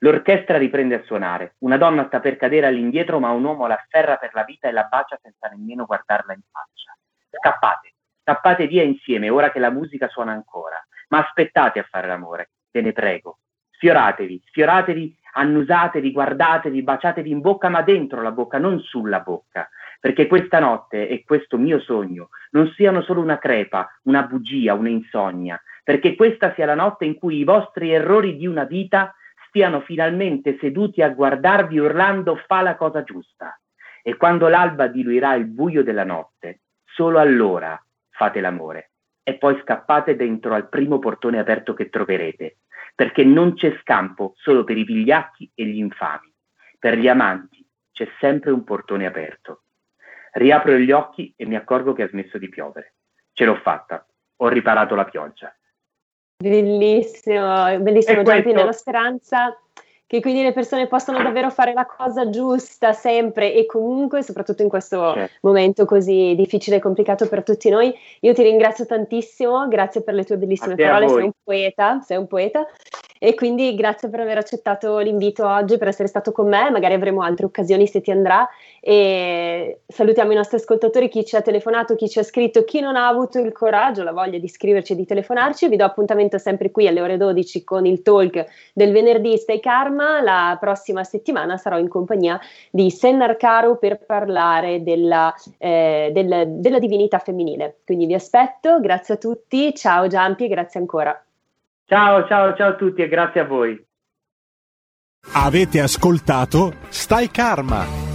L'orchestra riprende a suonare. Una donna sta per cadere all'indietro, ma un uomo la afferra per la vita e la bacia senza nemmeno guardarla in faccia. Scappate, scappate via insieme, ora che la musica suona ancora. Ma aspettate a fare l'amore, ve ne prego. Sfioratevi, sfioratevi, annusatevi, guardatevi, baciatevi in bocca, ma dentro la bocca, non sulla bocca. Perché questa notte e questo mio sogno non siano solo una crepa, una bugia, un'insonnia, perché questa sia la notte in cui i vostri errori di una vita stiano finalmente seduti a guardarvi urlando fa la cosa giusta. E quando l'alba diluirà il buio della notte, solo allora fate l'amore. E poi scappate dentro al primo portone aperto che troverete, perché non c'è scampo solo per i vigliacchi e gli infami. Per gli amanti c'è sempre un portone aperto. Riapro gli occhi e mi accorgo che ha smesso di piovere. Ce l'ho fatta, ho riparato la pioggia. Bellissimo, bellissimo Giampi, nella speranza che quindi le persone possano davvero fare la cosa giusta sempre e comunque, soprattutto in questo certo. momento così difficile e complicato per tutti noi. Io ti ringrazio tantissimo, grazie per le tue bellissime parole, sei un poeta, sei un poeta e quindi grazie per aver accettato l'invito oggi, per essere stato con me, magari avremo altre occasioni se ti andrà. E salutiamo i nostri ascoltatori, chi ci ha telefonato, chi ci ha scritto, chi non ha avuto il coraggio, la voglia di scriverci e di telefonarci, vi do appuntamento sempre qui alle ore 12 con il talk del venerdì Stay Karma, la prossima settimana sarò in compagnia di Sennar Caro per parlare della, eh, del, della divinità femminile, quindi vi aspetto, grazie a tutti, ciao Giampi grazie ancora. Ciao, ciao, ciao a tutti e grazie a voi. Avete ascoltato Stai Karma